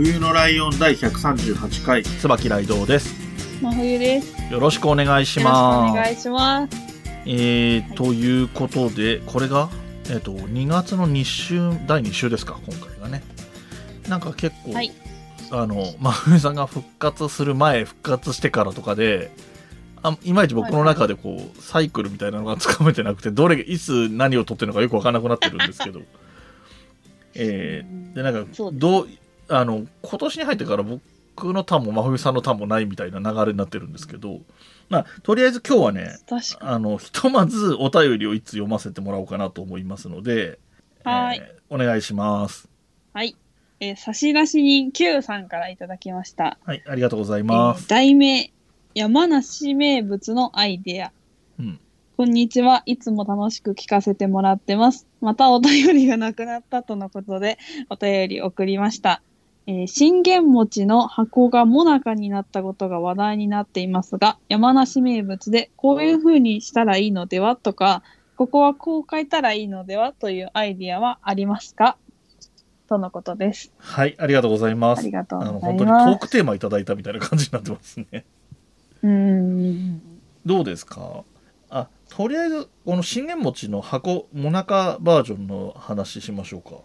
冬のライオン第138回、椿ライドウです。真冬です。よよろしくお願いしろしくおます。願いします。えー、はいということで、これが、えっ、と、2月の2週、第2週ですか、今回がね。なんか結構、はいあの、真冬さんが復活する前、復活してからとかで、あいまいち僕の中でこう、サイクルみたいなのがつかめてなくて、どれ、いつ何を撮ってるのかよくわからなくなってるんですけど。えー、で、なんか、どう、あの、今年に入ってから僕のターンも真冬さんのターンもないみたいな流れになってるんですけど、まあ、とりあえず今日はね、あの、ひとまずお便りをいつ読ませてもらおうかなと思いますので、はいえーお願いします。はい。えー差出人 Q さんからいただきました。はい、ありがとうございえーます。題名、山梨名物のアイデア。うん。こんにちは。いつも楽しく聞かせてもらってます。またお便りがなくなったとのことで、お便り送りました。えー信玄餅の箱がもなかになったことが話題になっていますが、山梨名物でこういう風にしたらいいのではとか、ここはこう書いたらいいのではというアイディアはありますか？とのことです。はい、ありがとうございます。ありがとう本当にト。ークテーマいただいたみたいな感じになってますね。うーん。どうですか？あ、とりあえず、この信玄餅の箱、もなかバージョンの話しましょうか。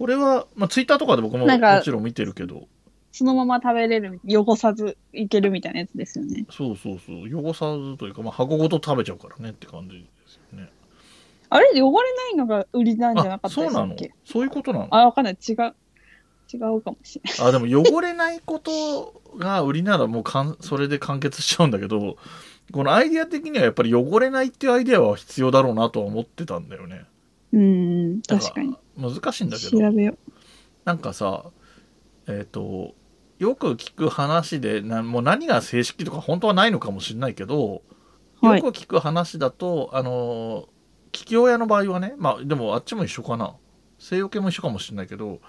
これは、まあ、ツイッターとかで僕もなんかもちろん見てるけど、そのまま食べれる、汚さずいけるみたいなやつですよね。そうそうそう、汚さずというか、まあ、箱ごと食べちゃうからねって感じですよね。あれ汚れないのが売りなんじゃなかあ、ったそうなの？そういうことなの？あ、わかんない。違う。違うかもしれない。あでも汚れないことが売りならもうかんそれで完結しちゃうんだけどこのアイディア的にはやっぱり汚れないっていうアイディアは必要だろうなとは思ってたんだよねうーん、だ確かに。難しいんだけど調べよなんかさえっ、とよく聞く話でなもう何が正式とか本当はないのかもしれないけどう。はい。よく聞く話だと、あの聞き親の場合はねまあでもあっちも一緒かな西洋系も一緒かもしれないけど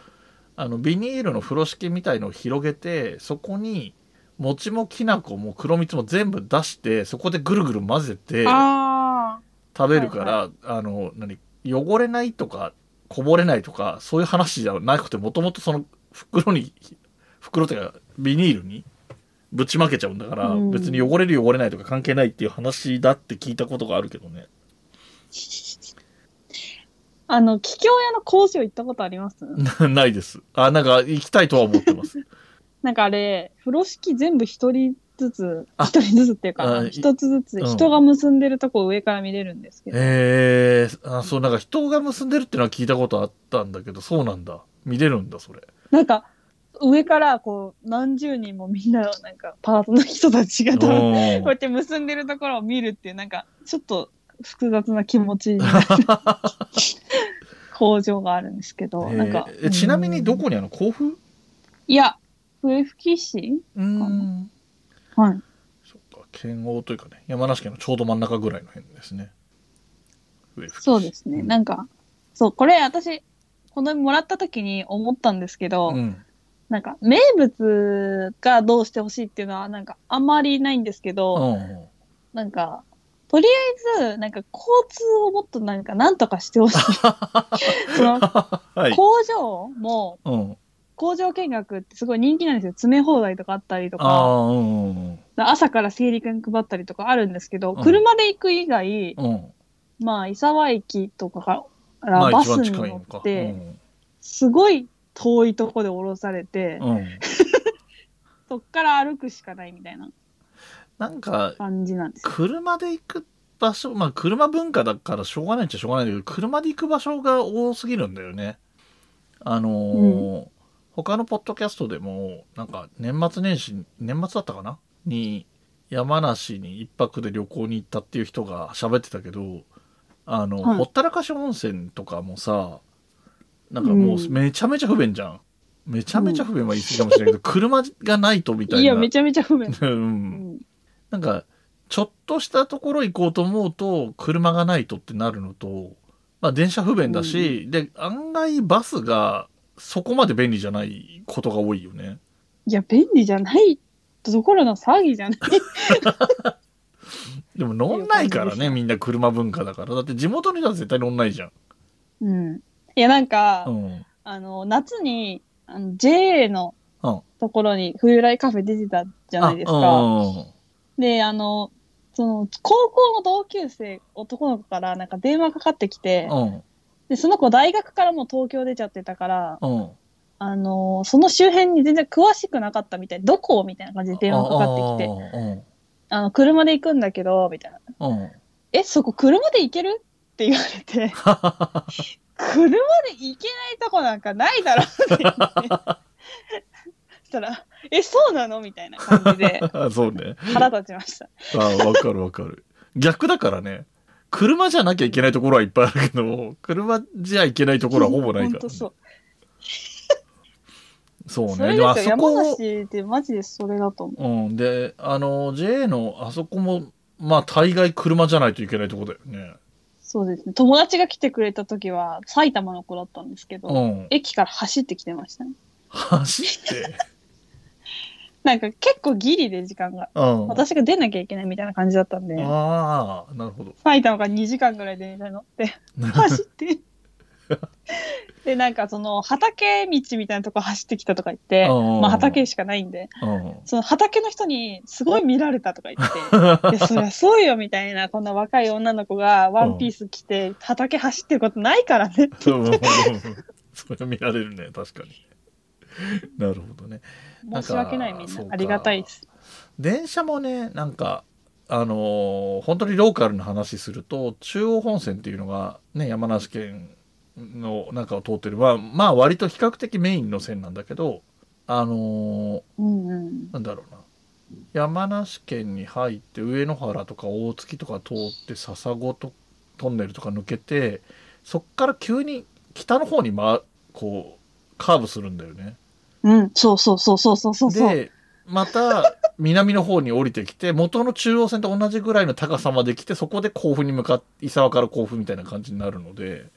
あのビニールの風呂敷みたいのを広げてそこに餅もきな粉も黒蜜も全部出してそこでぐるぐる混ぜてあ食べるから、はあの何汚れないとかこぼれないとかそういう話じゃなくてもともとその袋に袋っていうかビニールにぶちまけちゃうんだから、うん。別に汚れる汚れないとか関係ないっていう話だって聞いたことがあるけどね。あ。あの、桔梗屋の工場行ったことあります？ないです。あなんか行きたいとは思ってます。なんかあれ、風呂敷全部一人ずつ、あ一人ずつっていうあか、い一つずつうん。人が結んでるとこ上から見れるんですけど。えー、あそうなんか人が結んでるっていうのは聞いたことあったんだけどそうなんだ。見れるんだそれ。なんか、上からこう、何十人もみんなのなんか、パートの人たちがこうやおって結んでるところを見るっていう、なんか、ちょっと複雑な気持ちになる 工場があるんですけど、えー。なんか。えちなみにどうん。こにあるの？甲府？いや、笛吹市うーんはい。そっか県央というかね山梨県のちょうど真ん中ぐらいの辺ですね。そうですね。うん。なんか、そう、これ私、このもらった時に思ったんですけど、うん。なんか、名物がどうしてほしいっていうのは、なんか、あんまりないんですけど、うん。なんか、とりあえず、なんか、交通をもっとなんか、なんとかしてほしい。その、はい。工場も、うん工場見学ってすごい人気なんですよ。詰め放題とかあったりとあか、あうんうん朝から整理券配ったりとかあるんですけど、うん。車で行く以外、うん。うんまあ、伊沢駅とかかまらバスに乗って、すごい遠いとこで降ろされて、うん。う んそっから歩くしかないみたいななんか感じなんですよ。車で行く場所まあ車文化だからしょうがないっちゃしょうがないけど車で行く場所が多すぎるんだよね。あのー他のポッドキャストでもなんか年末年始年末だったかな？に山梨に一泊で旅行に行ったっていう人が喋ってたけどあの、はいほったらかし温泉とかもさなんかもうめちゃめちゃ不便じゃんめちゃめちゃ不便は言い過ぎかもしれないけど、車がないとみたいな。いや、めちゃめちゃ不便。う。うんん。なんか、ちょっとしたところ行こうと思うと、車がないとってなるのと、まあ電車不便だし、で、案外バスがそこまで便利じゃないことが多いよね。いや、便利じゃないところの騒ぎじゃない。でも乗んないからね、みんな車文化だから。だって地元の人は絶対乗んないじゃん。うん。いや、なんか、うん。あの、夏に、あの、JA のうん。ところに冬来カフェ出てたじゃないですあか。うんで、あの、その、高校の同級生、男の子からなんか電話かかってきて、うん。で、その子大学からもう東京出ちゃってたから、うん。あの、その周辺に全然詳しくなかったみたい。どこみたいな感じで電話かかってきて、て。あの、車で行くんだけど、みたいな。うん。うん。え、そこ車で行ける？って言われて、車で行けないとこなんかないだろって言って。そしたら、え、そうなの？みたいな感じであ そうね。腹立ちました。あわかるわかる。逆だからね。車じゃなきゃいけないところはいっぱいあるけど、車じゃいけないところはほぼないから、ね。そう。そうね。でもあ。そこ山梨ってマジでそれだと思うん。で、あの、JA のあそこも、まあ大概車じゃないといけないとこだよね。う。そうですね。友達が来てくれた時は埼玉の子だったんですけど、うん。駅から走ってきてましたね。走って。なんか結構ギリで時間が。うん。私が出なきゃいけないみたいな感じだったんで、ああ、なるほど。埼玉から2時間ぐらい電車に乗って、走って。で、なんかその畑道みたいなとこ走ってきたとか言って、うんまあ畑しかないんで、うん。その畑の人にすごい見られたとか言って、いや、そりゃそうよみたいな、こんな若い女の子がワンピース着て畑走ってることないからね。うん。それ見られるね、確かに。なるほどね。申し訳ないみんなありがたいです。電車もね、なんか、あのー本当にローカルな話すると、中央本線っていうのが、ね、山梨県の中を通ってる、まあ、まあ割と比較的メインの線なんだけど、あのーうんうん。なんだろうな。山梨県に入って上野原とか大月とか通って笹子とトンネルとか抜けてそっから急に北の方に、ま、こうカーブするんだよね。うん、そうそうそうそうそうそう。でまた南の方に降りてきて元の中央線と同じぐらいの高さまで来てそこで甲府に向かって伊沢から甲府みたいな感じになるので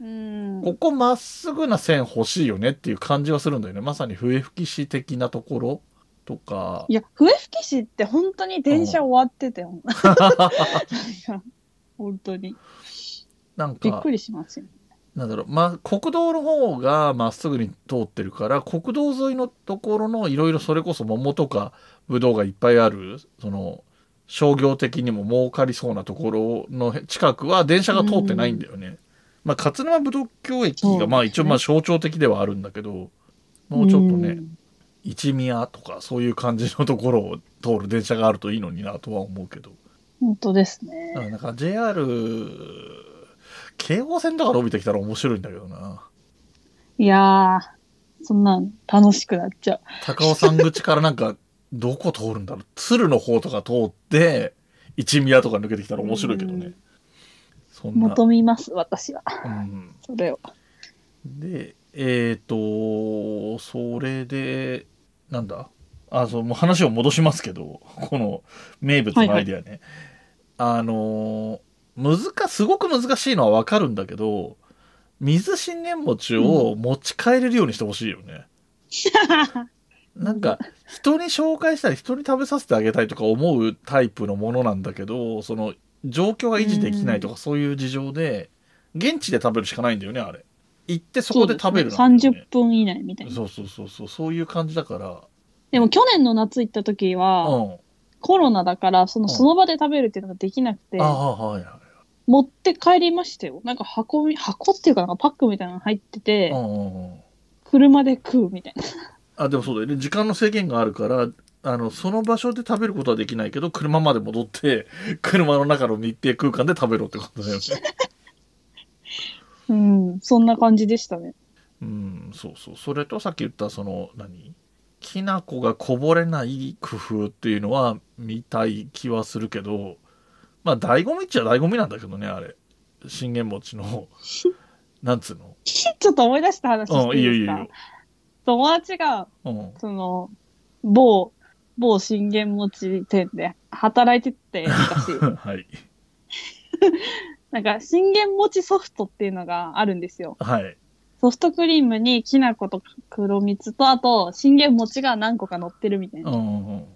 うん。ここまっすぐな線欲しいよねっていう感じはするんだよねまさに笛吹市的なところとかいや、笛吹市って本当に電車終わってて、ほん 本当に。なんかびっくりしますよ。なんだろう、まあ、国道の方がまっすぐに通ってるから、国道沿いのところのいろいろそれこそ桃とかブドウがいっぱいある、その、商業的にも儲かりそうなところの近くは電車が通ってないんだよね。まあ、勝沼ぶどう京駅が、まあ一応まあ象徴的ではあるんだけど、もうちょっとね、ん一宮とかそういう感じのところを通る電車があるといいのになとは思うけど。本当ですね。うんなんか JR、京王線とか伸びてきたら面白いんだけどな。いやー、そんなん楽しくなっちゃう。高尾山口からなんか、どこ通るんだろう鶴の方とか通って、一宮とか抜けてきたら面白いけどね。そんな。求みます、私は。うん、それを。で、えっ、と、それで、なんだ？あ、そう、もう話を戻しますけど、この名物のアイデアね。あの、難か、すごく難しいのはわかるんだけど、水信玄餅を持ち帰れるようにしてほしいよね。なんか、人に紹介したり、人に食べさせてあげたいとか思うタイプのものなんだけど、その、状況が維持できないとか、そういう事情で、現地で食べるしかないんだよね、あれ。行ってそこで食べるねなんだよね30分以内みたいな。そうそうそうそう、そういう感じだから、でも去年の夏行った時は、うん。コロナだから、そのうんその場で食べるっていうのができなくてあ、あ、はいは持って帰りましたよ。なんか箱み、箱っていうかなんかパックみたいなの入ってい。てう、んうんうん。車で食うみたいな。あ、でもそうだよね。時間の制限があるから、あの、その場所で食べることはできないけど、車まで戻って、車の中の密閉空間で食べろってことだよね。うん、そんな感じでしたね。うん、そうそう。それとさっき言った、その、何？きな粉がこぼれない工夫っていうのは見たい気はするけど、まあ、醍醐味っちゃ醍醐味なんだけどね、あれ。信玄餅の、なんつうの？ちょっと思い出した話していいですか？うんいいよいいよ友達が、うん。その、某、某信玄餅店で働いてて、昔。はい。なんか、信玄餅ソフトっていうのがあるんですよ。はい。ソフトクリームにきな粉と黒蜜と、あと、信玄餅が何個か乗ってるみたいうなんうん。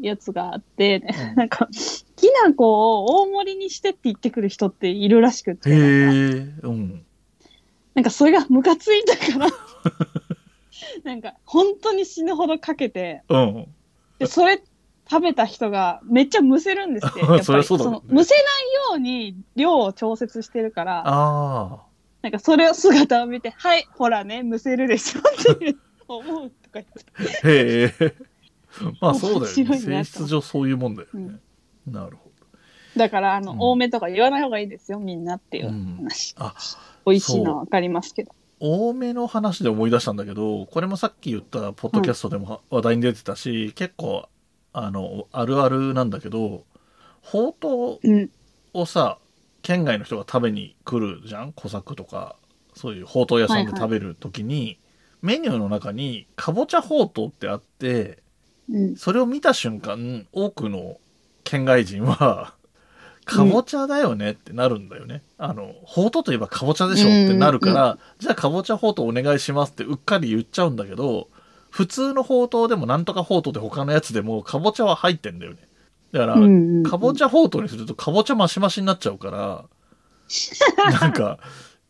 やつがあって、うんなんか、きな粉を大盛りにしてって言ってくる人っているらしくって、へなんかえ。うん。なんかそれがムカついたから、なんか、本当に死ぬほどかけて、うん。で、それ食べた人がめっちゃむせるんですって。ねのむせないように量を調節してるから、あなんかそれを姿を見て、はい、ほらね、むせるでしょって 思うとか言って。あ。へえ。まあそうだよね。性質上そういうもんだよね。なるほだから、あの、うん多めとか言わない方がいいですよ、みんなっていううん話。ど。あ、美味しいのはわかりますけど。多めの話で思い出したんだけど、これもさっき言ったポッドキャストでも話題に出てたし、結構、あの、あるあるなんだけど、ほうとううん。をさ、県外の人が食べに来るじゃん？小作とか、そういうほうとう屋さんで食べるときに、メニューの中に、かぼちゃほうとうってあって、うん。それを見た瞬間、多くの県外人は、かぼちゃだよねってなるんだよね。あの、ほうとうといえばかぼちゃでしょってなるから、じゃあかぼちゃほうとうお願いしますってうっかり言っちゃうんだけど、普通のほうとうでもなんとかほうとうで他のやつでもかぼちゃは入ってんだよね。だから、うんかぼちゃほうとうにするとかぼちゃマシマシになっちゃうから、なんか、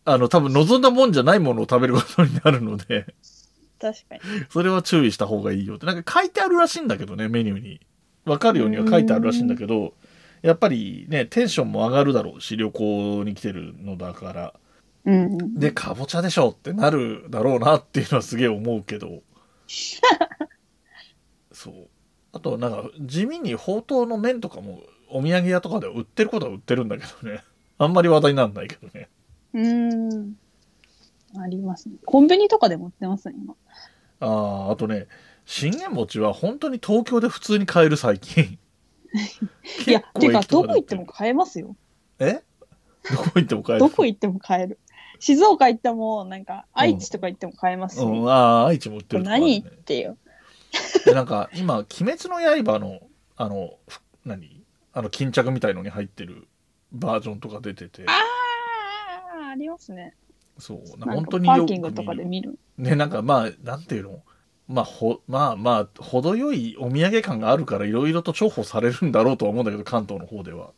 あの、多分望んだもんじゃないものを食べることになるので、確かに。それは注意した方がいいよって。なんか書いてあるらしいんだけどね、メニューに。わかるようには書いてあるらしいんだけど、やっぱりね、テンションも上がるだろうし、旅行に来てるのだから。うん。で、かぼちゃでしょってなるだろうなっていうのはすげえ思うけど。そう。あと、なんか、地味にほうとうの麺とかも、お土産屋とかでは売ってることは売ってるんだけどね。あんまり話題にならないけどね。うん。ありますね。コンビニとかでも売ってますね、今。ああ、あとね、信玄餅は本当に東京で普通に買える最近。いや、てか、どこ行っても買えますよ。え？どこ行っても買える？どこ行っても買える。静岡行っても、なんか、愛知とか行っても買えますし。うん、ああ、愛知も売ってるね何っていう。で、なんか、今、鬼滅の刃の、あの、ふ何？あの、巾着みたいのに入ってるバージョンとか出てて、ああ、ありますね。そう、なんか本当にパーキングとかで見る。ね、なんかまあ、なんていうの？まあ、ほ、まあまあ、程よいお土産感があるから、いろいろと重宝されるんだろうとは思うんだけど、関東の方では。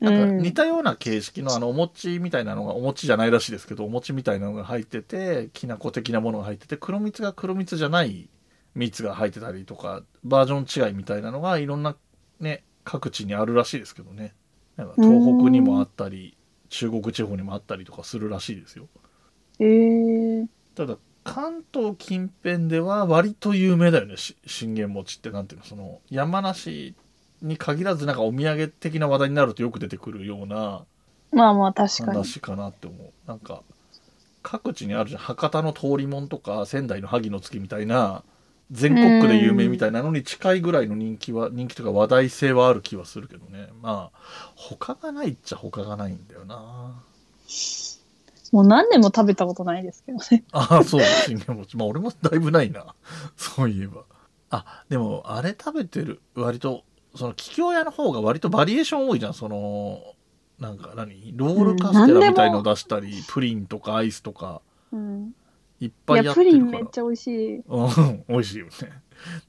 なんかうん。似たような形式のあのお餅みたいなのがお餅じゃないらしいですけどお餅みたいなのが入っててきな粉的なものが入ってて黒蜜が黒蜜じゃない蜜が入ってたりとかバージョン違いみたいなのがいろんなね各地にあるらしいですけどね。なんか東北にもあったり中国地方にもあったりとかするらしいですよへえ。ただ関東近辺では割と有名だよね。し信玄餅ってなんていうの？その山梨に限らずなんかお土産的な話題になるとよく出てくるようなまあまあ、確かに。話かなって思う。なんか各地にあるじゃん。博多の通りもんとか仙台の萩の月みたいな全国区で有名みたいなのに近いぐらいの人気は人気とか話題性はある気はするけどね。まあ他がないっちゃ他がないんだよなもう何年も食べたことないですけどね。ああそう。信玄餅まあ俺もだいぶないな。そういえば。あでもあれ食べてる。割とその桔梗屋の方が割とバリエーション多いじゃん。そのなんか何？ロールカステラみたいの出したり、プリンとかアイスとか。うん。いっいや、ぱいやってプリるから。ンめっちゃ美味しい。うん、美味しいよね。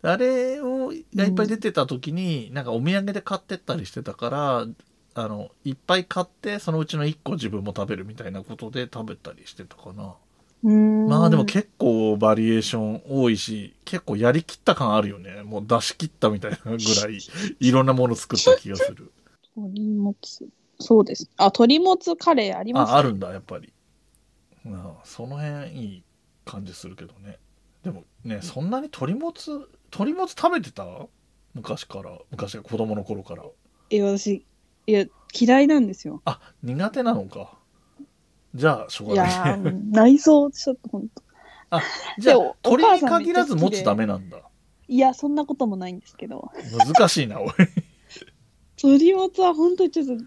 あれをがいっぱい出てた時に、なんかお土産で買ってったりしてたから、あの、いっぱい買って、そのうちの1個自分も食べるみたいなことで食べたりしてたかな。うん。まあでも結構バリエーション多いし、結構やりきった感あるよね。もう出し切ったみたいなぐらい、いろんなもの作った気がする。鶏もつ。そうです。あ、鶏もつカレーありますあ、あるんだ、やっぱり。まあ、その辺いい感じするけどね。でもね、そんなに鶏もつ、鶏もつ食べてた？昔から、昔子供の頃から。え、私、いや、嫌いなんですよ。あ、苦手なのか。じゃあ、しょういがない。やー、もう内臓、ちょっとほんと。あ、じゃあでも、鶏に限らず持つダメなんだ。いや、そんなこともないんですけど。難しいな、おい。鶏もつは本当にちょっと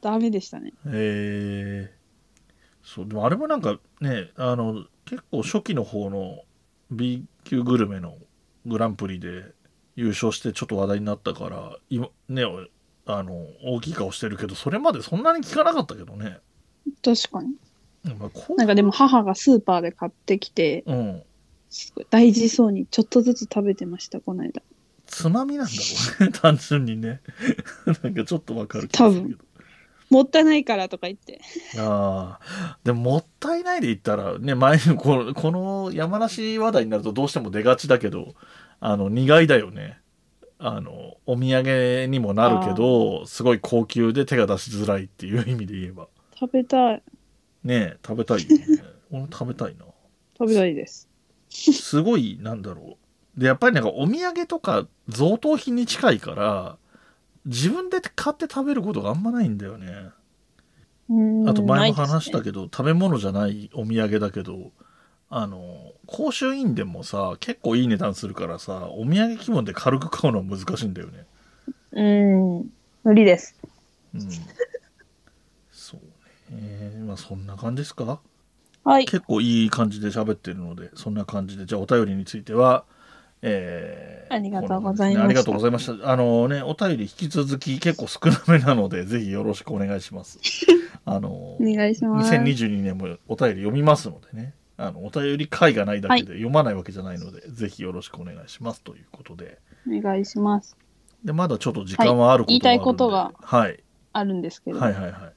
ダメでしたね。えー、そう、でもあれもなんかね、あの、結構初期の方の B 級グルメのグランプリで優勝してちょっと話題になったから今ねあの大きい顔してるけどそれまでそんなに聞かなかったけどね、確かに。まあ、こう。なんかでも母がスーパーで買ってきて、うん。すごい大事そうにちょっとずつ食べてました、この間。つまみなんだろうね 単純にね。なんかちょっとわかる気がするけど。もったいないからとか言って。ああ。でももったいないで言ったらね前にこのこの山梨話題になるとどうしても出がちだけどあの苦いだよねあのお土産にもなるけどすごい高級で手が出しづらいっていう意味で言えば食べたい。ねえ食べたいよね 俺も食べたいな食べたいです。すごいなんだろうでやっぱりなんかお土産とか贈答品に近いから自分で買って食べることがあんまないんだよねあと前も話したど。けど、食べ物じゃないお土産だけどあの甲州印伝もさ結構いい値段するからさお土産気分で軽く買うのは難しいんだよね。うん。無理です。うん。そうね。まあそんな感じですか？はい。結構いい感じで喋ってるのでそんな感じで。じゃあお便りについてはえーありがとうございましたこんな感じですねありがとうございました。あのねお便り引き続き結構少なめなのでぜひよろしくお願いします。あのお願いします。2022年もお便り読みますのでねあのお便り会がないだけで読まないわけじゃないので、ぜひよろしくお願いしますということで。お願いします。でまだちょっと時間はあることがあるんで、はい。言いたいことがはい。あるんですけど。はいはいはい。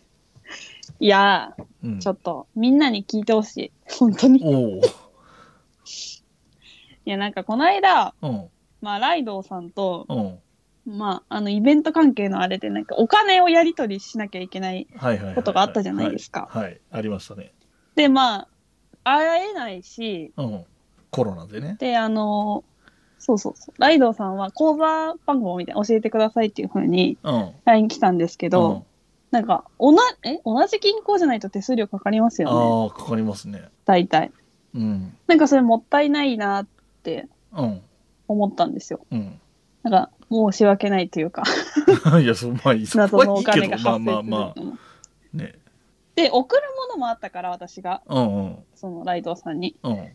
いやうん。ー、ちょっと、みんなに聞いてほしい。本当に。いおおや、なんかこの間、うん。まあ、ライドウさんと、うん。まあ、あの、イベント関係のあれで、なんかお金をやり取りしなきゃいけない。はいはいはいはい。ことがあったじゃないですか。はい、はい。ありましたねで、まあ、会えないし、うん。コロナでね。で、あの、そうそうそう。ライドウさんは口座番号みたいな教えてくださいっていう風にうん。LINE 来たんですけうど、ん。なんか、おな、え同じ銀行じゃないと手数料かかりますよね。ああかかりますね。大体。うん。なんかそれもったいないなってうん。思ったんですよ。うん。なんか、申し訳ないというか、いやそまあいいそ謎こはいいのお金がけどまあ発生する。まあまあうんねで、送るものもあったから、私が、うんうん。そのライドウさんに。うん。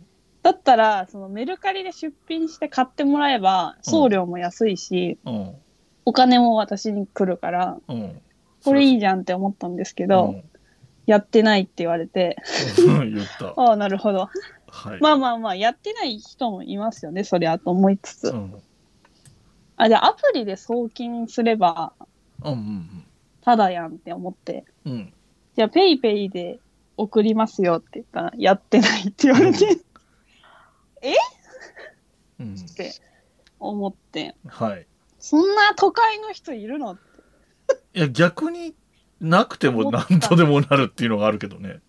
だったら、そのメルカリで出品して買ってもらえば、送料も安いし、うん。お金も私に来るから、うん。これいいじゃんって思ったんですけど、やってないって言われて、うん。言った。ああ、なるほど。はい。まあまあまあ、やってない人もいますよね、そりゃと思いつつ。うん。あ、じゃあアプリで送金すれば、うんうんただやんって思って、うんうんじゃあペイペイで送りますよって言ったら、やってないって言われて、うん。って思って、はい。そんな都会の人いるの？いや逆になくても何とでもなるっていうのがあるけどね。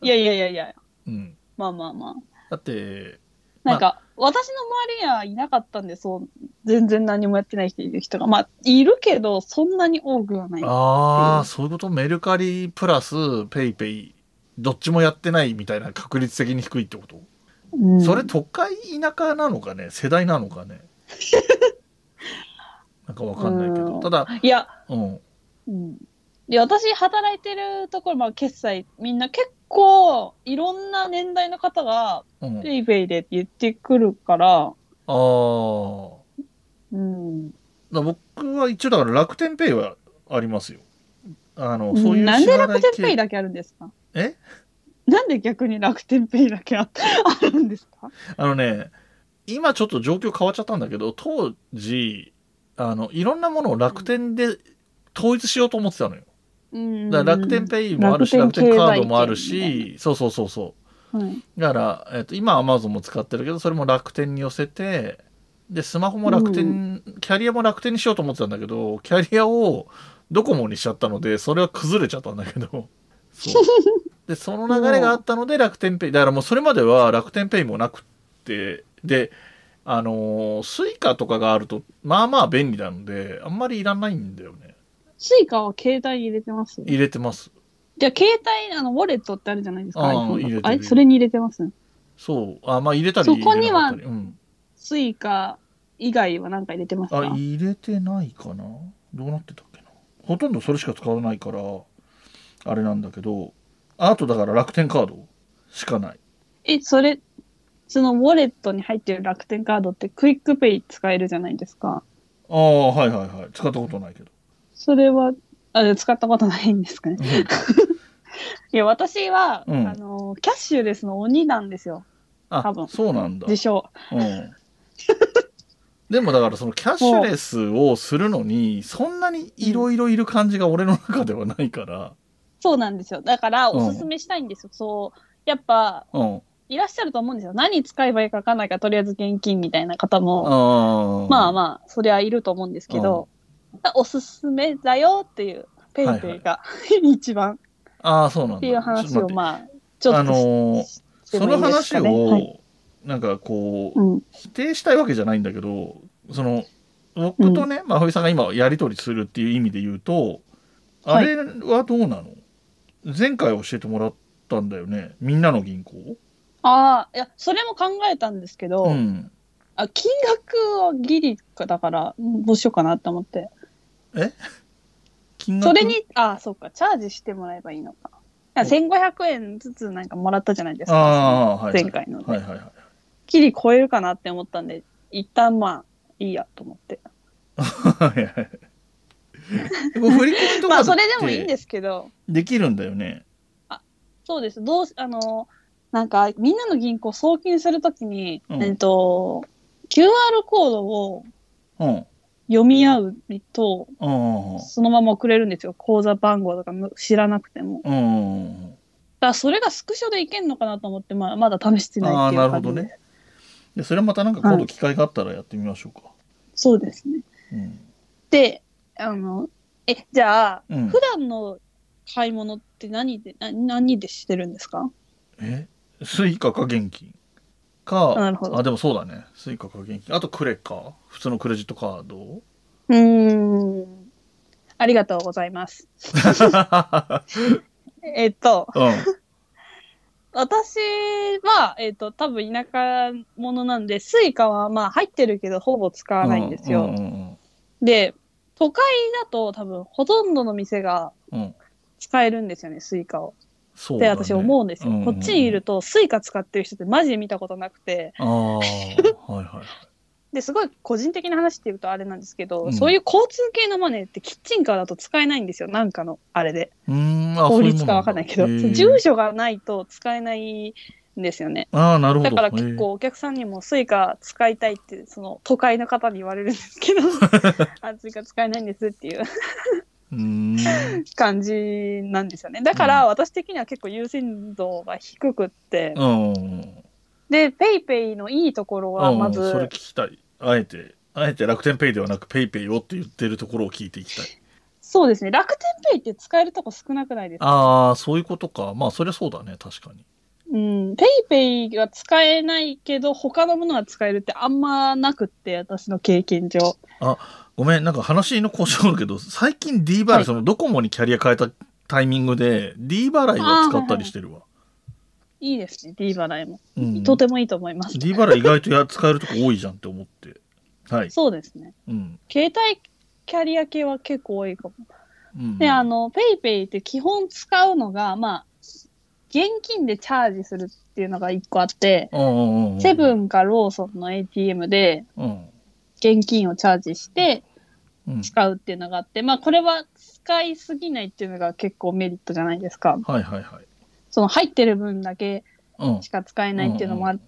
いやいやいやいや、うん。まあまあまあ。だってなんか、私の周りにはいなかったんで、そう、全然何もやってない人いる人が。まあ、いるけど、そんなに多くはない。ああそういうことメルカリプラスペイペイどっちもやってないみたいな確率的に低いってこと、うん。それ都会田舎なのかね？世代なのかね？なんかわかんないけうん。どただいや、うん。うん。で、私働いてるところ、まあ、決済、みんな結構、いろんな年代の方が、うん。ペイペイでって言ってくるから、ああうん。だ僕は一応だから楽天ペイはありますよ。あのそういうなんで楽天系ペイだけあるんですか？え？なんで逆に楽天ペイだけああるんですか？あのね、今ちょっと状況変わっちゃったんだけど、当時、あの、いろんなものを楽天で統一しようと思ってたのよ。うんだ楽天ペイもあるし、楽楽天天カードもあるし、そうそうそうそう。はい。だから、えっと、今アマゾンも使ってるけど、それも楽天に寄せて、で、スマホも楽天、キャリアも楽天にしようと思ってたんだけど、キャリアをドコモにしちゃったので、それは崩れちゃったんだけど。で、その流れがあったので楽天ペイ、だからもうそれまでは楽天ペイもなくって、で、あのースイカとかがあると、まあまあ便利なので、あんまりいらないんだよね。スイカは携帯に入れてます？入れてます。じゃあ、携帯、あの、ウォレットってあるじゃないですか。あー iPhone の入れてるあれそれに入れてます？そう。あ、まあ入れたりそこには入れなかったりうん。スイカ以外は何か入れてますあか入れてないかな？どうなってたっけな？ほとんどそれしか使わないからあれなんだけどあとだから楽天カードしかないえ、それ、そのウォレットに入ってる楽天カードってクイックペイ使えるじゃないですか。ああ、はいはいはい。使ったことないけど。それは、あ使ったことないんですかね。うん いや、私は、うんあの、キャッシュレスの鬼なんですよ。多あ分、そうなんだ。自称。うん。でもだからそのキャッシュレスをするのに、そんなにいろいろいる感じが俺の中ではないから。そうなんですよ。だから、うんおすすめしたいんですよ。そう。やっぱ、うん。いらっしゃると思うんですよ。何使えばいいか分かんないから、とりあえず現金みたいな方も、ああ。まあまあ、そりゃいると思うんですけど、おすすめだよっていう、ペイペイが、一番ああ、そうなんだ。っていう話を、ちょっと待ってまあ、ちょっとあのーその話を。なんかこう、うん。否定したいわけじゃないんだけど、その、僕とね、まあ、ふいさんが今やり取りするっていう意味で言うと、あはいれはどうなの、前回教えてもらったんだよね？みんなの銀行？ああ、いや、それも考えたんですけど、うん。あ金額はギリだから、うんどうしようかなって思って。金額？それに、ああ、そうか、チャージしてもらえばいいのか。いや1500円ずつなんかもらったじゃないですか。ああ、はい。前回ので。はいはいはい。ギリ超えるかなって思ったんで、一旦まあ、いいやと思って。はいはい。振り込みとか まあ、それでもいいんす。ですけど、できるんだよね。そうです。どうし、あの、なんか、みんなの銀行送金するときに、うんえっと、QR コードをうん。読み合うと、うん。そのまま送れるんですよ。口座番号とかむ知らなくても。だそれがスクショでいけんのかなと思って、まあ、まだ試してないああ、っていなるほどう感じで。ね。で、それまたなんか今度機会があったらやってみましょうか。そうですね。うん。で、あの、え、じゃあ、うん普段の買い物って何で、な何でしてるんですか？え？スイカか現金か、なるほどあ、でもそうだね。スイカか現金。あとクレか。普通のクレジットカードうーん。ありがとうございます。えっと、うん。私は、えっと、多分田舎者なんで、スイカはまあ入ってるけど、ほぼ使わないんですよ。うんうんで、都会だと多分、ほとんどの店がうん。うん。使えるんですよね、スイカを。って私思うんですよ。うんうんこっちにいると、スイカ使ってる人ってマジで見たことなくて、はいはい。で、すごい個人的な話って言うとあれなんですけど、うんそういう交通系のマネーってキッチンカーだと使えないんですよ。なんかの、あれで。法律かわかんないけど、住所がないと使えないんですよね。ああ、なるほど。だから結構お客さんにもスイカ使いたいって、その都会の方に言われるんですけど、あ、スイカ使えないんですっていう。感じなんですよね。だから私的には結構優先度が低くって、うん。で、ペイペイのいいところはまず、うんそれ聞きたい。あえて、あえて楽天ペイではなくペイペイをって言ってるところを聞いていきたい。そうですね、楽天ペイって使えるとこ少なくないですか？ああ、そういうことか。まあ、そりゃそうだね、確かに。うん、ペイペイが使えないけど、他のものが使えるってあんまなくって、私の経験上。ごめん、なんか話の故障あるけど、最近 D 払い、はいそのドコモにキャリア変えたタイミングで D 払いは使ったりしてるわ。いいですね、D 払いも。うん、とてもいいと思います。D 払い意外とや使えるとこ多いじゃんって思って。はい。そうですね。うん。携帯キャリア系は結構多いかも。うん、で、あの、ペイペイって基本使うのが、まあ、現金でチャージするっていうのが一個あって、うんうんうんうん、セブンかローソンの ATM でうん。現金をチャージしてうん。使うっていうのがあって、まあこれは使いすぎないっていうのが結構メリットじゃないですか。はいはいはい。その入ってる分だけうんし。か使えないっていうのもある。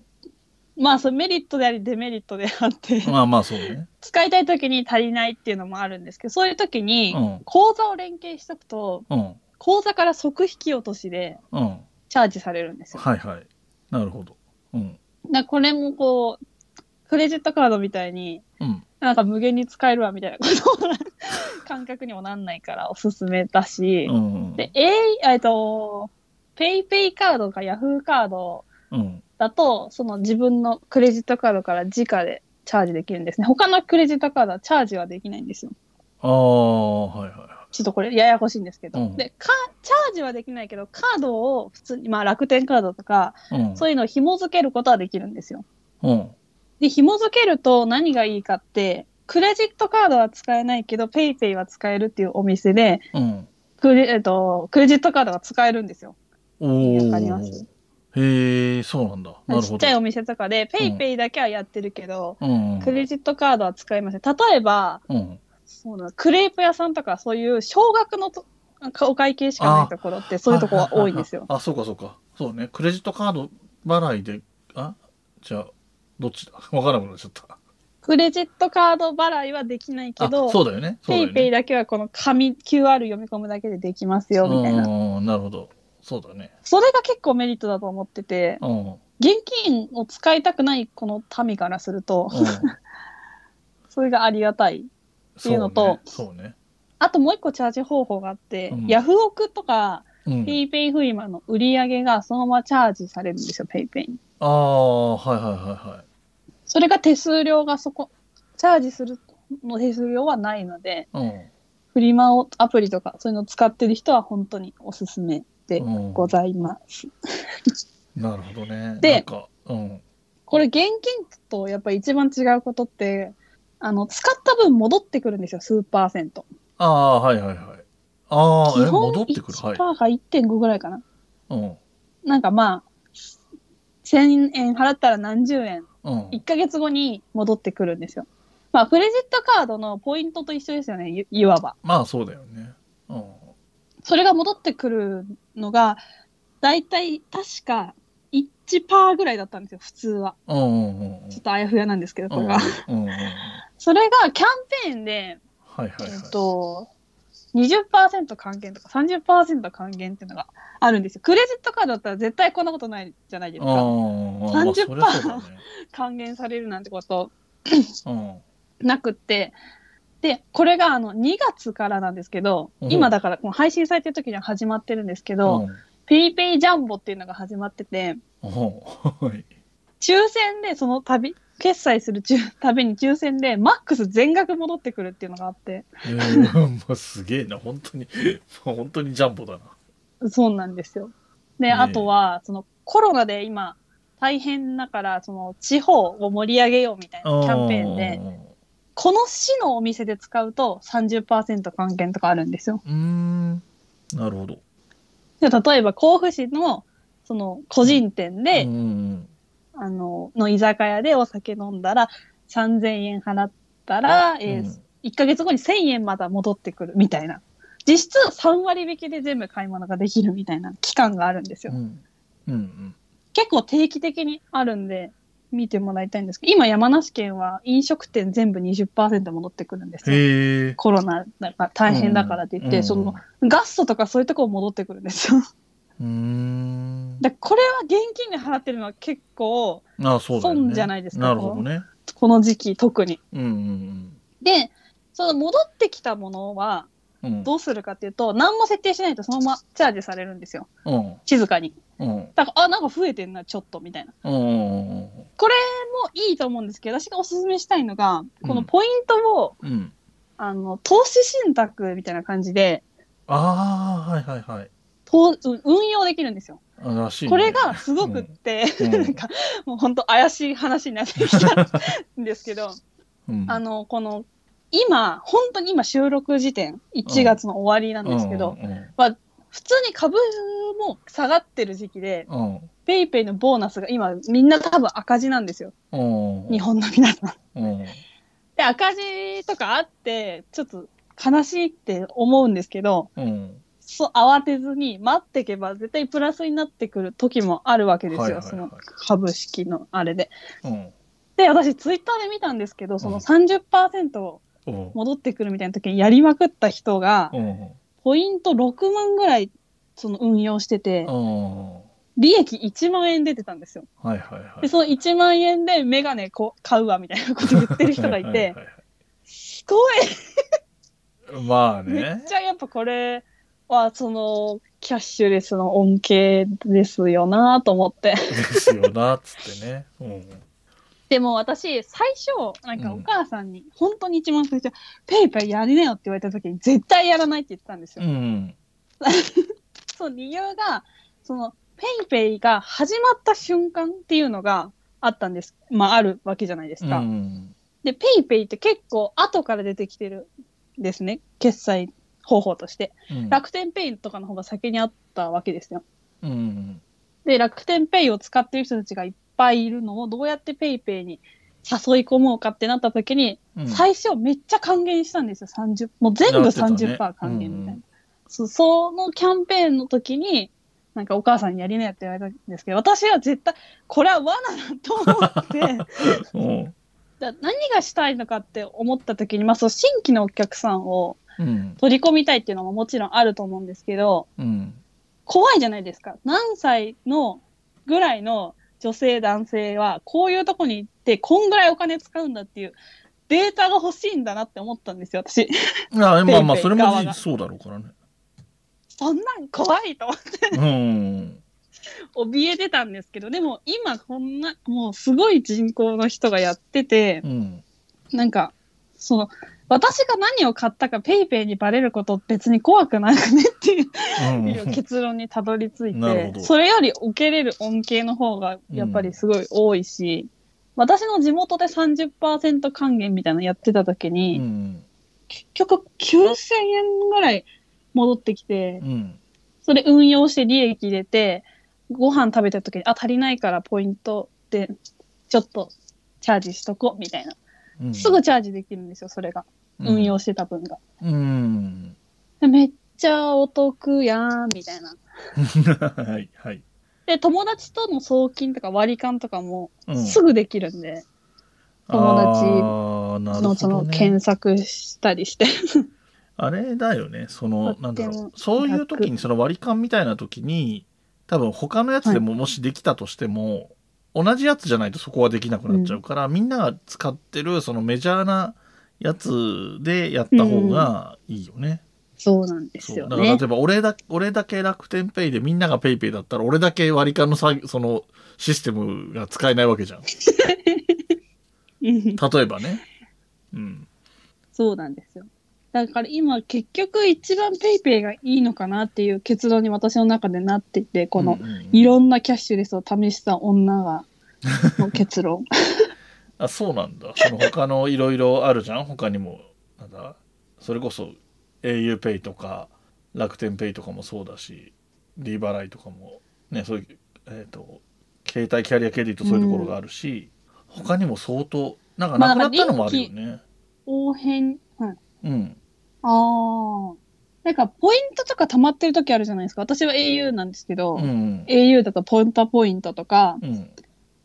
まあそれメリットでありデメリットであって、まあまあそうね。使いたい時に足りないっていうのもあるんですけど、そういう時にうん。口座を連携しとくと、うん。口座から即引き落としでうん。チャージされるんですよ。はいはい。なるほど。うん。だこれもこう、クレジットカードみたいに、うん。なんか無限に使えるわみたいなことの感覚にもなんないからおすすめだし、うん。で、ええっと、ペイペイカードかヤフーカードうん。だと、その自分のクレジットカードから直でチャージできるんですね。他のクレジットカードはチャージはできないんですよ。ああ、はいはいはちょっとこれややこしいんですけど。うんで、か、チャージはできないけど、カードを普通に、まあ楽天カードとか、い。うん。そういうのを紐付けることはできるんですよ。うん。で、紐付けると何がいいかって、クレジットカードは使えないけど、ペイペイは使えるっていうお店で、うん。クレ,、えっと、クレジットカードが使えるんですよ。おわかりますへえ、そうなんだ。なるほど。ちっちゃいお店とかで、ペイペイだけはやってるけど、うん。クレジットカードは使いません。例えば、うん。そうだクレープ屋さんとかそういう少額のとお会計しかないところってそういうとこは多いんですよ。あ、そうかそうか。そうね。クレジットカード払いで、あ？じゃあ、どっちだ？わからなくなっちゃった。クレジットカード払いはできないけど、あそうだよね。ペイペイだけはこの紙 QR 読み込むだけでできますよみたいな。うん、なるほど。そうだね。それが結構メリットだと思ってて、うん。現金を使いたくないこの民からすると、うん。それがありがたい。っていうのとそうね。あともう一個チャージ方法があって、うんヤフオクとか。ペイペイフリマの売り上げがそのままチャージされるんですよ、ペイペイに。ああ、はいはいはいはい。それが手数料がそこ、チャージするの手数料はないので、うん。フリマをアプリとかそういうのを使ってる人は本当におすすめでうんございます。なるほどね。でうん。これ現金とやっぱり一番違うことって、あの、使った分戻ってくるんですよ、数パーセント。ああ、はいはいはい。ああ、え、戻ってくる？はい。1%が1.5ぐらいかな。うん。なんかまあ、1000円払ったら何十円、うん。1ヶ月後に戻ってくるんですよ。まあ、クレジットカードのポイントと一緒ですよね、いいわば。まあそうだよね。うん。それが戻ってくるのが、だいたい確か1%ぐらいだったんですよ、普通は。ちょっとあやふやなんですけど、これ。それがキャンペーンで、はいはいはい。えっと、20%還元とか30%還元っていうのがあるんですよ。クレジットカードだったら絶対こんなことないじゃないですああ、か。まあ30%そりゃそうだね。還元されるなんてことうん。なくって。で、これがあの2月からなんですけど、うん今だからこの配信されてる時には始まってるんですけど、ペイペイジャンボっていうのが始まってて。抽選でその旅、決済する中旅に抽選でマックス全額戻ってくるっていうのがあって、えー、もうすげえな、本当に、本当にジャンボだな。そうなんですよ。で、ねえあとは、そのコロナで今大変だから、その地方を盛り上げようみたいなキャンペーンで、この市のお店で使うと30%還元とかあるんですよ。うーん。なるほど。で例えば甲府市のその個人店で、うんうんあの、の居酒屋でお酒飲んだら3000円払ったら、えーうん1ヶ月後に1000円また戻ってくるみたいな。実質3割引きで全部買い物ができるみたいな期間があるんですよ。うん。うんうん。結構定期的にあるんで、見てもらいたいんですけど、今山梨県は飲食店全部20%戻ってくるんですよ。コロナだから大変だからって言って、うんそのガストとかそういうところ戻ってくるんですよ。うーん。でこれは現金で払ってるのは結構。損じゃないですかなるほどね。この時期特に。うんうんで、その戻ってきたものはうん。うん。どうするかっていうと、何も設定しないとそのままチャージされるんですよ。うん。静かに。うん。だから、あ、なんか増えてんな、ちょっと、みたいな。うんうんうんこれもいいと思うんですけど、私がおすすめしたいのが、このうんポイントを、うん。うん。あの、投資信託みたいな感じで、ああ、はいはいはい。と運用できるんですよ。あらしいね。これがすごくって、うんなんか、もう本当怪しい話になってきたんですけど、うん、あの、この、今、本当に今収録時点、1月の終わりなんですけど、うん普通に株も下がってる時期で、うんペイペイのボーナスが今みんな多分赤字なんですよ。うん。日本の皆さん。うん。で、赤字とかあって、ちょっと悲しいって思うんですけど、うん。そう、慌てずに待っていけば絶対プラスになってくる時もあるわけですよ。はいはいはいその株式のあれで。うん。で、私ツイッターで見たんですけど、その30%うん。戻ってくるみたいな時にやりまくった人が、うん。ポイント6万ぐらいその運用してて、うん。利益1万円出てたんですよ。はいはいはい。で、その1万円でメガネこう買うわみたいなこと言ってる人がいて、はいはいはいすごいまあめっね。ちゃやっぱこれはそのキャッシュレスの恩恵ですよなと思って。ですよな、つってね。うん。でも私、最初、なんかお母さんに、本当に一番最初、ペイペイやりなよって言われた時に絶対やらないって言ってたんですよ。うん。その理由が、その、ペイペイが始まった瞬間っていうのがあったんです。まあ、あるわけじゃないですか。うん。で、ペイペイって結構後から出てきてるんですね。決済方法として。うん楽天ペイとかの方が先にあったわけですよ。うん。で、楽天ペイを使ってる人たちがいっぱいいるのをどうやってペイペイに誘い込もうかってなった時に、うん。最初めっちゃ還元したんですよ、30、もう全部やってたね。30%還元みたいな。うんそそのキャンペーンの時に、なんかお母さんにやりなよって言われたんですけど、私は絶対、これは罠だと思って、う。んだ何がしたいのかって思った時に、まあそう、新規のお客さんをうん。取り込みたいっていうのももちろんあると思うんですけど、うん。怖いじゃないですか。何歳のぐらいの女性、男性は、こういうとこに行って、こんぐらいお金使うんだっていうデータが欲しいんだなって思ったんですよ、私。あまあまあペイペイそれもそうだろうからね。そんなん怖いと思って、うん怯えてたんですけど、でも今こんな、もうすごい人口の人がやっててう、ん。なんか、その、私が何を買ったかペイペイにバレること別に怖くなくねっていううん。結論にたどり着いて、それより受けれる恩恵の方がやっぱりすごい多いし、私の地元で30%還元みたいなのやってた時うに、ん。結局9000円ぐらい戻ってきて、うん。それ運用して利益入れて、ご飯食べた時に、あ、足りないからポイントでちょっとチャージしとこうみたいな。うん。すぐチャージできるんですよ、それが。運用してた分が。うん。でめっちゃお得やん、みたいな。はいはい。で、友達との送金とか割り勘とかもうん。すぐできるんで、友達あーなるのその検索したりして。あれだよね、その、なんだろう、そういう時に、その割り勘みたいな時に、多分他のやつでももしできたとしても、同じやつじゃないとそこはできなくなっちゃうから、みんなが使ってるそのメジャーなやつでやった方がいいよね。そうなんです。よねだから例え。ば俺だ、俺だけ楽天ペイでみんながペイペイだったら、俺だけ割り勘のさそのシステムが使えないわけじゃん。うん例えばね。うん。そうなんですよ。だから今結局一番ペイペイがいいのかなっていう結論に私の中でなっていて、このうんうんうんいろんなキャッシュレスを試した女が、の結論。あ、そうなんだ。その他のいろいろあるじゃん他にも。なんだそれこそ auPay とか楽天ペイとかもそうだし、D 払いとかも、ね、そういう、えっ、と、携帯キャリア系で言うとそういうところがあるし、他にも相当、なんかなくなったのもあるよね。応変、はい。うん。ああ。なんかポイントとか溜まってる時あるじゃないですか。私は au なんですけど、うん。au だとポイントポイントとか、うん。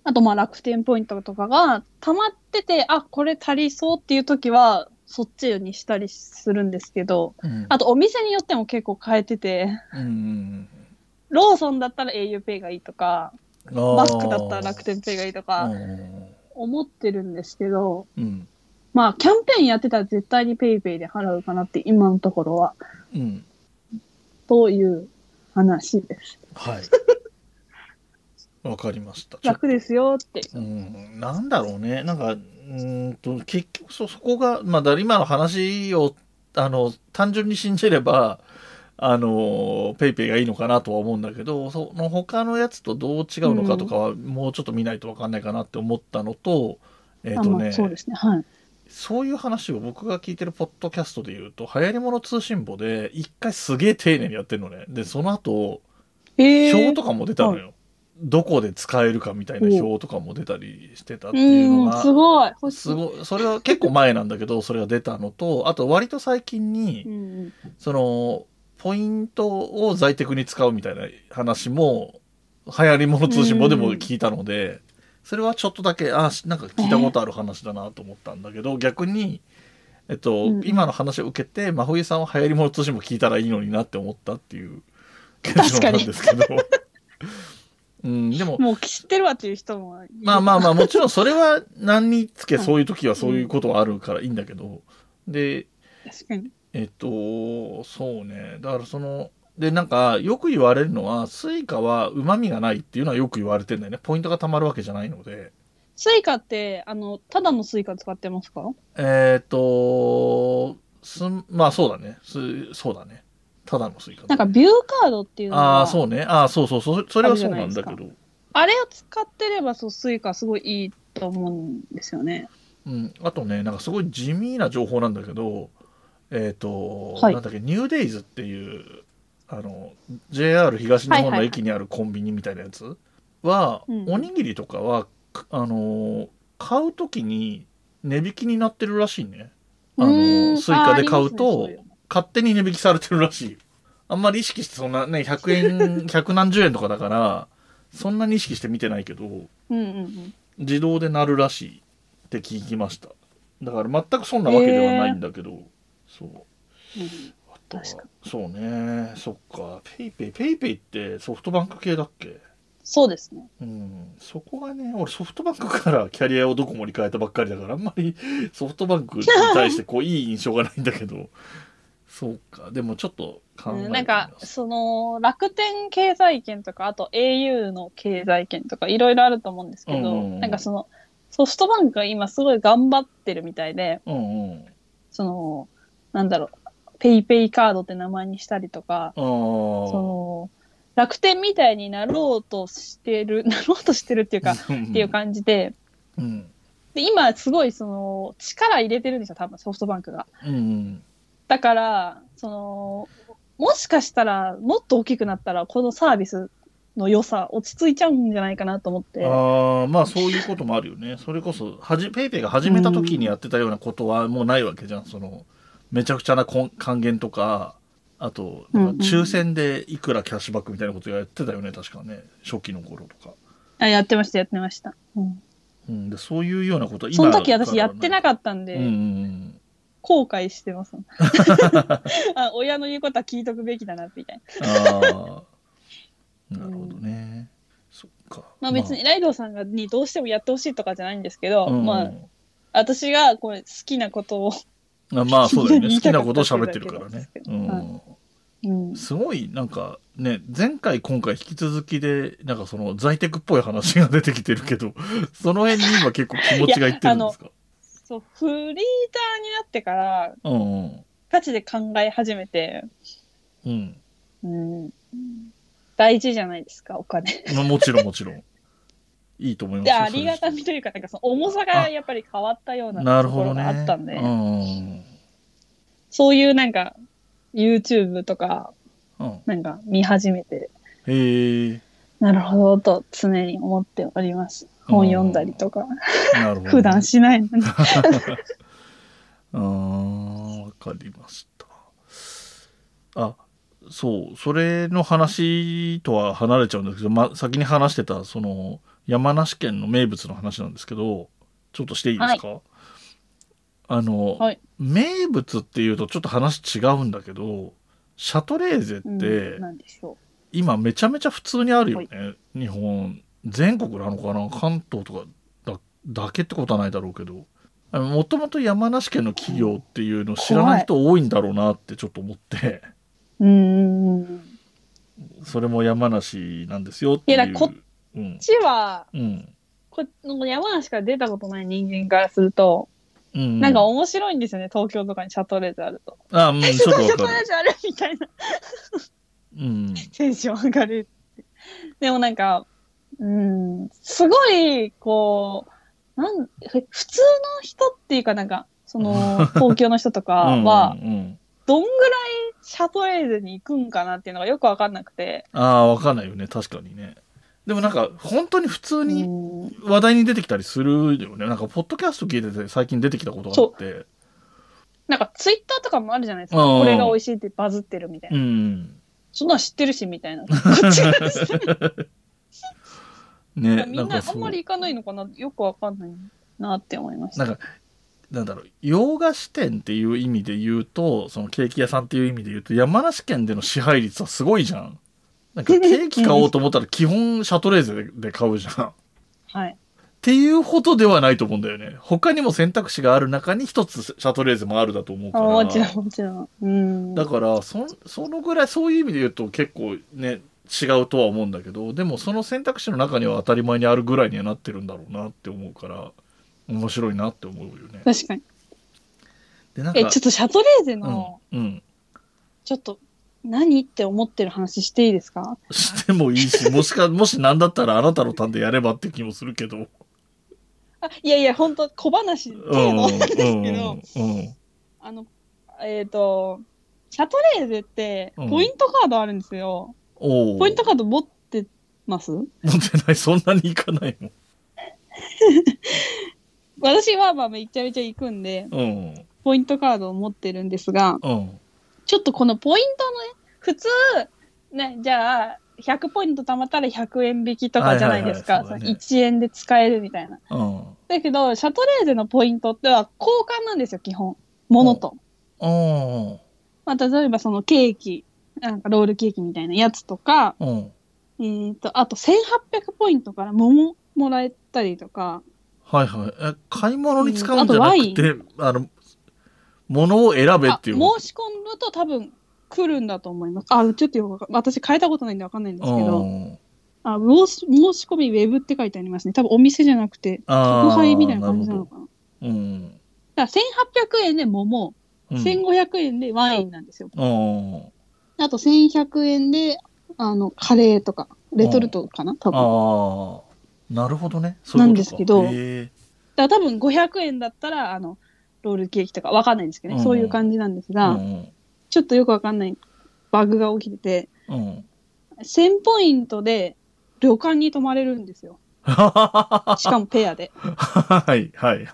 あとまあ楽天ポイントとかが溜まってて、あ、これ足りそうっていう時は、そっちにしたりするんですけど、うん。あとお店によっても結構変えてて、うん。ローソンだったら auPay がいいとか、ママックだったら楽天ペイがいいとか、うん。思ってるんですけど、うん。まあ、キャンペーンやってたら絶対にペイペイで払うかなって、今のところは、うん。という話です。はい。わかりました。ちょっ楽ですよって。うん、なんだろうね。なんか、うーんと、結局そ、そこが、まあ、だから今の話を、あの、単純に信じれば、あの、ペイペイがいいのかなとは思うんだけど、その他のやつとどう違うのかとかは、もうちょっと見ないとわかんないかなって思ったのと、えっ、あまとね、あそうですね。はい。そういう話を僕が聞いてるポッドキャストで言うと、流行り物通信簿で、一回すげえ丁寧にやってるのね。で、その後、え表とかも出たのよ。どこで使えるかみたいな表とかも出たりしてたっていうのうん、が、すごい。すごい、それは結構前なんだけど、それが出たのと、あと割と最近にう、んその、ポイントを在宅に使うみたいな話も、流行り物通信簿でも聞いたので、それはちょっとだけ、あ、しなんか聞いたことある話だなと思ったんだけど、逆に、えっと、うん今の話を受けて、真冬さんは流行り物通信簿聞いたらいいのになって思ったっていう結論なんですけど。うん、でも、もう知ってるわっていう人も。まあまあまあ、もちろんそれは何につけそういう時はそういうことはあるからいいんだけど、で、確かに。えっと、そうね。だからその、で、なんか、よく言われるのは、スイカは旨味がないっていうのはよく言われてんだよね。ポイントが貯まるわけじゃないので。スイカって、あの、ただのスイカ使ってますか？えっと、すん、まあそうだね。すそうだね。ただのスイカだね、なんかビューカードっていうのがああ、そうね。ああ、そうそうそう。それはそうなんだけど。あれを使ってれば、そう、スイカすごいいいと思うんですよね。うん。あとね、なんかすごい地味な情報なんだけど、えっ、と、はいなんだっけ、ニューデイズっていうあの JR 東日本のはいはいはい。駅にあるコンビニみたいなやつは、うん。おにぎりとかはかあの買う時に値引きになってるらしいね。あうのスイカで買うあと勝手に値引きされてるらしい。あんまり意識してそんなね100円 百何十円とかだからそんなに意識して見てないけどうんうんうん。自動でなるらしいって聞きました。だから全くそんなわけではないんだけど、そう。うん確かそうね。そっか。ペイペイペイペイってソフトバンク系だっけ？そうですね。うん。そこがね俺ソフトバンクからキャリアをドコモに変えたばっかりだからあんまりソフトバンクに対してこういい印象がないんだけど。そうか。でもちょっと考えてみうん、なんか、その、楽天経済圏とか、あと au の経済圏とか、いろいろあると思うんですけど、うん。なんかその、ソフトバンクが今すごい頑張ってるみたいで、うんうん。その、なんだろう、ペイペイカードって名前にしたりとか、あそーの、楽天みたいになろうとしてる、なろうとしてるっていうか、っていう感じで、うん。で、今すごいその、力入れてるんですよ、多分ソフトバンクが。うんうん。だから、その、もしかしたら、もっと大きくなったら、このサービスの良さ、落ち着いちゃうんじゃないかなと思って。ああまあそういうこともあるよね。それこそはじペイペイが始めた時にやってたようなことはもうないわけじゃんそのめちゃくちゃな還元とかあと抽選でいくらキャッシュバックみたいなことやってたよね確かね。初期の頃とか、あやってました、やってました。うん、うん、でそういうようなことはその時私やってなかかったんで、うんうん後悔してます。あ親の言うことは聞いとくべきだな、みたいな。ああなるほどね、そっか。まあ別に、ライドウさんがにどうしてもやってほしいとかじゃないんですけど、うんまあ、私がこれ好きなことを、あまあそうだよね。好きなことを喋ってるからね。うん。ですごいなんかね前回今回引き続きでなんかその在テクっぽい話が出てきてるけど その辺に今結構気持ちがいってるんですか？そう、フリーターになってから、うんうん。ガチで考え始めて、うん。うん、大事じゃないですか、お金。まあもちろんもちろん。いいと思いますで、よありがたみというか、なんかその重さがやっぱり変わったようなところがあったんで、うんそういうなんか、YouTube とか、うん。なんか見始めて、へえなるほどと常に思っております。本読んだりとか、なるほどね、普段しないのに。あーわかりました。あそうそれの話とは離れちゃうんですけど、ま、先に話してたその山梨県の名物の話なんですけどちょっとしていいですか、あの、はい。名物っていうとちょっと話違うんだけどシャトレーゼうんって今めちゃめちゃ普通にあるよね、日本。全国なのかな？関東とかだだけってことはないだろうけど。もともと山梨県の企業っていうの知らない人多いんだろうなってちょっと思って。う。うん。それも山梨なんですよっていう。いやこっちは、うん。この山梨から出たことない人間からすると、うん、なんか面白いんですよね、東京とかにシャトレーゼあると。あうんちょっとシャトレーゼあるみたいなうんテンション上がるって。でもなんか、うん、すごい、こう、なん、ふ普通の人っていうかなんか、その、東京の人とかは、うんうんどんぐらいシャトレーゼに行くんかなっていうのがよくわかんなくて。ああわかんないよね確かにねでもなんか本当に普通うにん話題に出てきたりするよね。なんかポッドキャスト聞いてて最近出てきたことがあって。なんかツイッターとかもあるじゃないですか。うんこれが美味しいってバズってるみたいな。うんそんなん知ってるし、みたいな。こっちからしてねみんなあんまり行かないのかなよくわかんないなって思いました。なんかなんだろう。洋菓子店っていう意味で言うとそのケーキ屋さんっていう意味で言うと山梨県での支配率はすごいじゃんなんかケーキ買おうと思ったら基本シャトレーゼでで買うじゃんっはい。ていうほどではないと思うんだよね他にも選択肢がある中に一つシャトレーゼもあるだと思うあからもちろん、もちろん。うん。だからそんそのぐらいそういう意味で言うと結構ね違うとは思うんだけどでもその選択肢の中には当たり前にあるぐらいにはなってるんだろうなって思うから面白いなって思うよね。確かに。でなんかえ、ちょっとシャトレーゼの、うん、うん、ちょっと、何って思ってる話していいですか？してもいいしもしか もし何だったらあなたのターンでやればって気もするけど。あ、いやいや、本当小話程うん度なんですけど、うんうんあの、えっ、と、シャトレーゼって、うんポイントカードあるんですよ。おお。ポイントカード持ってます？持ってない、そんなに行かないもん。私はまあめちゃめちゃ行くんで、うん。ポイントカードを持ってるんですが、うん。ちょっとこのポイントのね、普通、ね、じゃあ、100ポイント貯まったら100円引きとかじゃないですか。はいはいはいそうだね1円で使えるみたいな。うん。だけど、シャトレーゼのポイントっては交換なんですよ、基本。物と。うん。まあ、例えばそのケーキ、なんかロールケーキみたいなやつとか、うん。えっ、と、あと1800ポイントから桃もらえたりとか、はいはい。え、買い物に使うんじゃなくうんて、あの、物を選べあっていう。申し込むと多分来るんだと思います。あ、ちょっとよ私変えたことないんでわかんないんですけうど、ん。あ申し申し込みウェブって書いてありますね。多分お店じゃなくて、宅配みたいな感じなのかな。うん。だから1800円で桃、うん。1500円でワインなんですよ。うん。あと1100円で、あの、カレーとか、レトルトかな多分。ああ。なるほどね。そうなんですけどへだ多分500円だったら、あの、ロールケーキとかわかんないんですけどね。うんそういう感じなんですえが、うん。ちょっとよくわかんないバグが起きてて、うん。1000ポイントで旅館に泊まれるんですよ。は しかもペアで。い、はい、はい。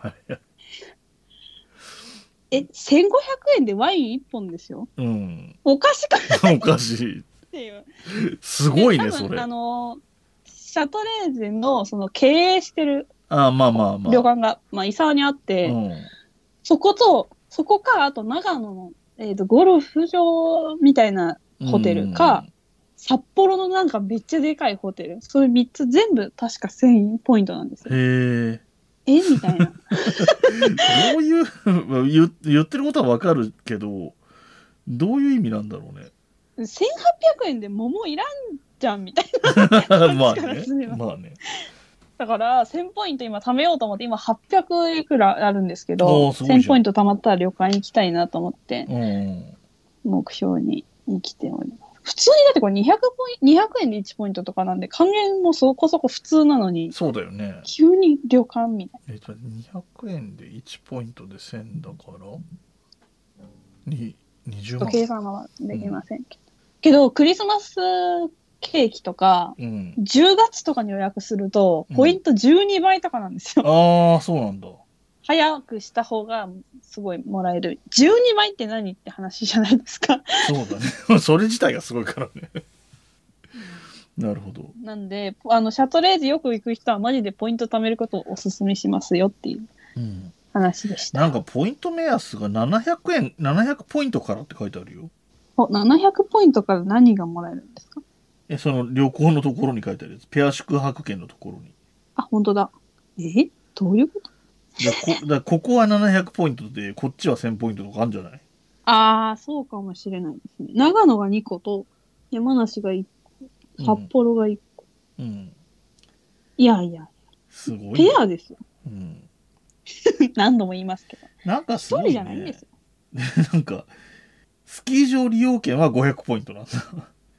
え、1500円でワイン1本ですよ？うん。おかしくない？おかしい。っていう。すごいね、で多分それ。ああの、シャトレーゼの、その、経営してるあ、まあまあまあ。旅館が、まあ、伊沢にあって、うん。そこと、そこか、あと長野の、えっ、と、ゴルフ場みたいなホテルか、札幌のなんかめっちゃでかいホテル。それ3つ全部確か1000ポイントなんですうん。よ。へえ。えみたいな。どういう、言言ってることはわかるけど、どういう意味なんだろうね。1800円で桃いらんじゃんみたいな。まあね。まあね。だから、1000ポイント今貯めようと思って、今800いくらあるんですけおど、ーすごいじゃん1000ポイント貯まったら旅館行きたいなと思って、うん。目標に生きております。普通にだってこれ200ポイン200円で1ポイントとかなんで、還元もそこそこ普通なのに、そうだよね。急に旅館みたいえっと、200円で1ポイントで1000だから、に20な。万。計算はできませんけど。けど、クリスマスケーキとか、うん。10月とかに予約するとうん、ポイント12倍とかなんですよ。ああ、そうなんだ。早くした方がすごいもらえる。12倍って何って話じゃないですか。そうだね。それ自体がすごいからね。なるほど。なんで、あの、シャトレーゼよく行く人はマジでポイント貯めることをお勧めしますよっていううん。話でした。なんかポイント目安が700円、700ポイントからって書いてあるよ。お700ポイントから何がもらえるんですか？え、その旅行のところに書いてあるやつ。ペア宿泊券のところに。あ、本当だ。え？どういうこと？だこだここは700ポイントで、こっちは1000ポイントとかあるんじゃない？ああ、そうかもしれないですね。長野が2個と、山梨が1個、札幌が1個。うん。うん。いやいや、すごい、ね。ペアですよ。うん。何度も言いますけど。なんかすごい、一人ね。じゃないんですよ。なんか、スキー場利用券は500ポイントなんだ。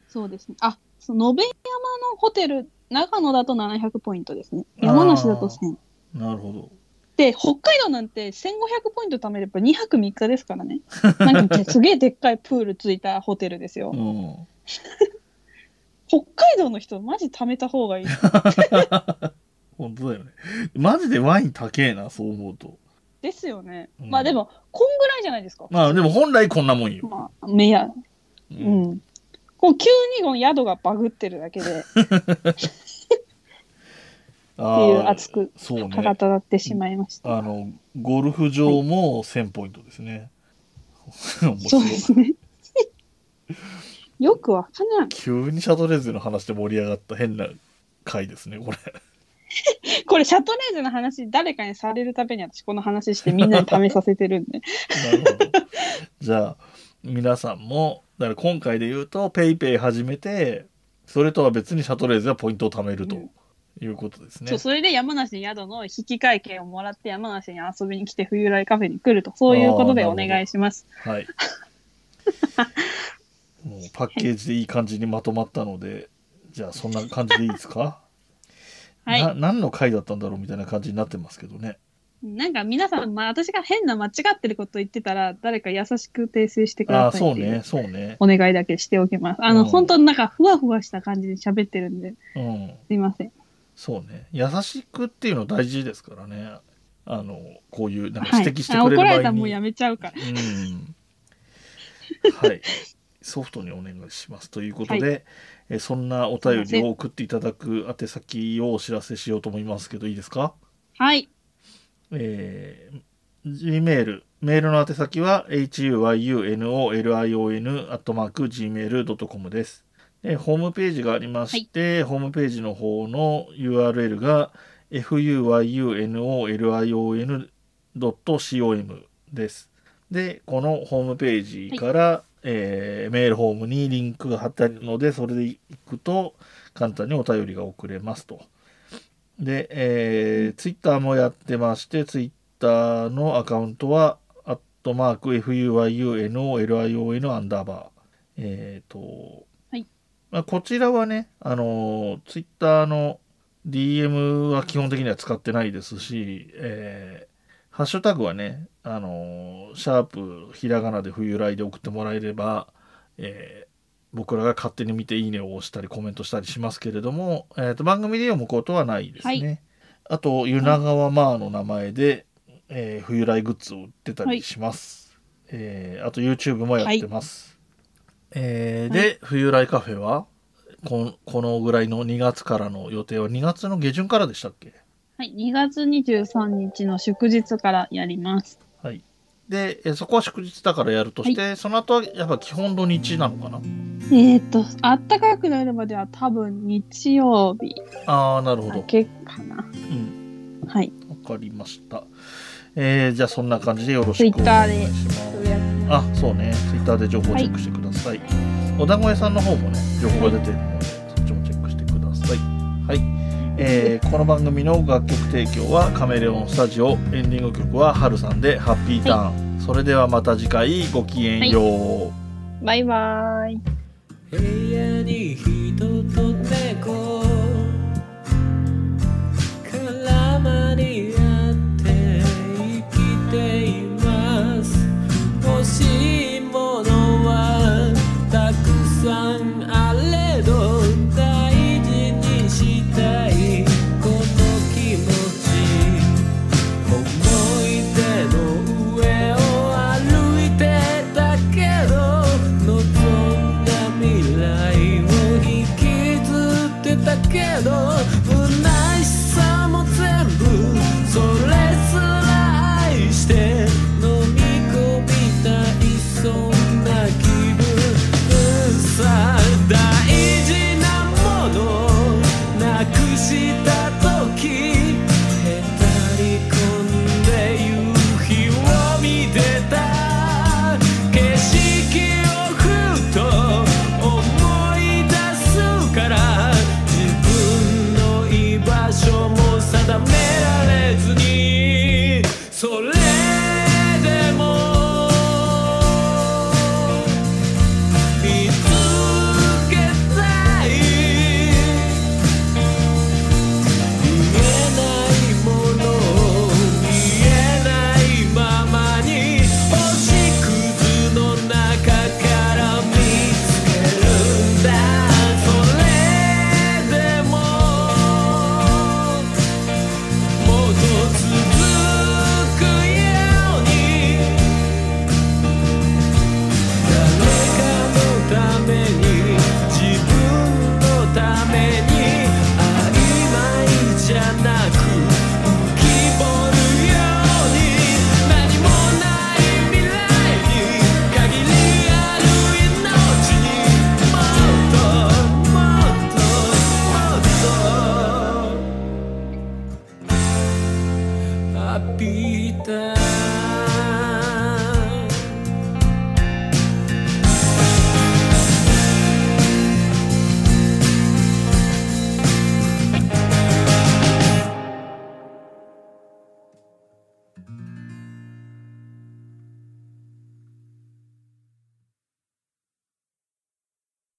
そうですね。あ、その延山のホテル、長野だと700ポイントですね。山梨だと1000。なるほど。で、北海道なんて1500ポイント貯めれば2泊3日ですからね。なんかすげえでっかいプールついたホテルですよう。ん。北海道の人マジ貯めた方がいい。本当だよね。マジでワイン高えな、そう思うと。ですよね。うんまあでも、こんぐらいじゃないですか。まあでも本来こんなもんよ。まあ、目や、ううん。こう急にこの宿がバグってるだけで、あ っていうー熱くそうかかね。たなってしまいました。あの、ゴルフ場も1000ポイントですね。面白いそうですね。よくわかんない。急にシャトレーゼの話で盛り上がった変な回ですね、これ。これ、シャトレーゼの話、誰かにされるために私この話してみんなに試させてるんで。なるほど。じゃあ、皆さんも、だから今回で言うと、ペイペイ始めて、それとは別にシャトレーゼはポイントを貯めるとうんいうことですね。そう、それで山梨宿の引き換え券をもらって山梨に遊びに来て冬来カフェに来ると、そういうことでお願いします。はい。もうパッケージでいい感じにまとまったので、じゃあそんな感じでいいですか？はいな何の回だったんだろうみたいな感じになってますけどね。なんか皆さん、まあ私が変な間違ってること言ってたら、誰か優しく訂正してくああ、ださいそうね、そうね。お願いだけしておきます。あの、うん本当になんかふわふわした感じで喋ってるんで、うん。すいません。そうね。優しくっていうの大事ですからね。あの、こういう、なんかはい。指摘してくれる場合に。られたらもうやめちゃうから。うん。はい。ソフトにお願いします。ということで、えそんなお便りを送っていただく宛先をお知らせしようと思いますけど、いいですか？はい。えー、Gmail、メールの宛先は huyunolion.gmail.com です。で、ホームページがありまして、ホームページの方の URL が fuyunolion.com です。で、このホームページから、えーメールフォームにリンクが貼ってあるので、それで行くと簡単にお便りが送れますと。で、えー、ツイッターもやってまして、ツイッターのアカウントは、アットマーク FUYUNOLION アンダーバー。えっ、と、はいまあ、こちらはね、あのツイッターの DM は基本的には使ってないですし、えーハッシュタグはね、あのシャープひらがなで冬来で送ってもらえれば、えー僕らが勝手に見ていいねを押したりコメントしたりしますけれども、えーと番組で読むことはないですね。はあと、湯長川マーの名前で、えー冬来グッズを売ってたりします。えーあと YouTube もやってます。えーはで、冬来カフェはこんこのぐらいの2月からの予定は2月の下旬からでしたっけ？はい。2月23日の祝日からやります。はい。で、えーそこは祝日だからやるとして、その後はやっぱ基本土日なのかな？えっ、と、あったかくなるまでは多分日曜日ああ、なるほど。だけかな。うん。はい。わかりました。えーじゃあそんな感じでよろしくお願いします。つぶやきますあ、そうね。ツイッターで情報チェックしてください。お団子屋さんの方もね、情報が出てるので、そっちもチェックしてください。はい。えーこの番組の楽曲提供はカメレオンスタジオ、エンディング曲はハルさんでハッピーターン。それではまた次回ごきげんよう。バイバーイ。部屋に人と猫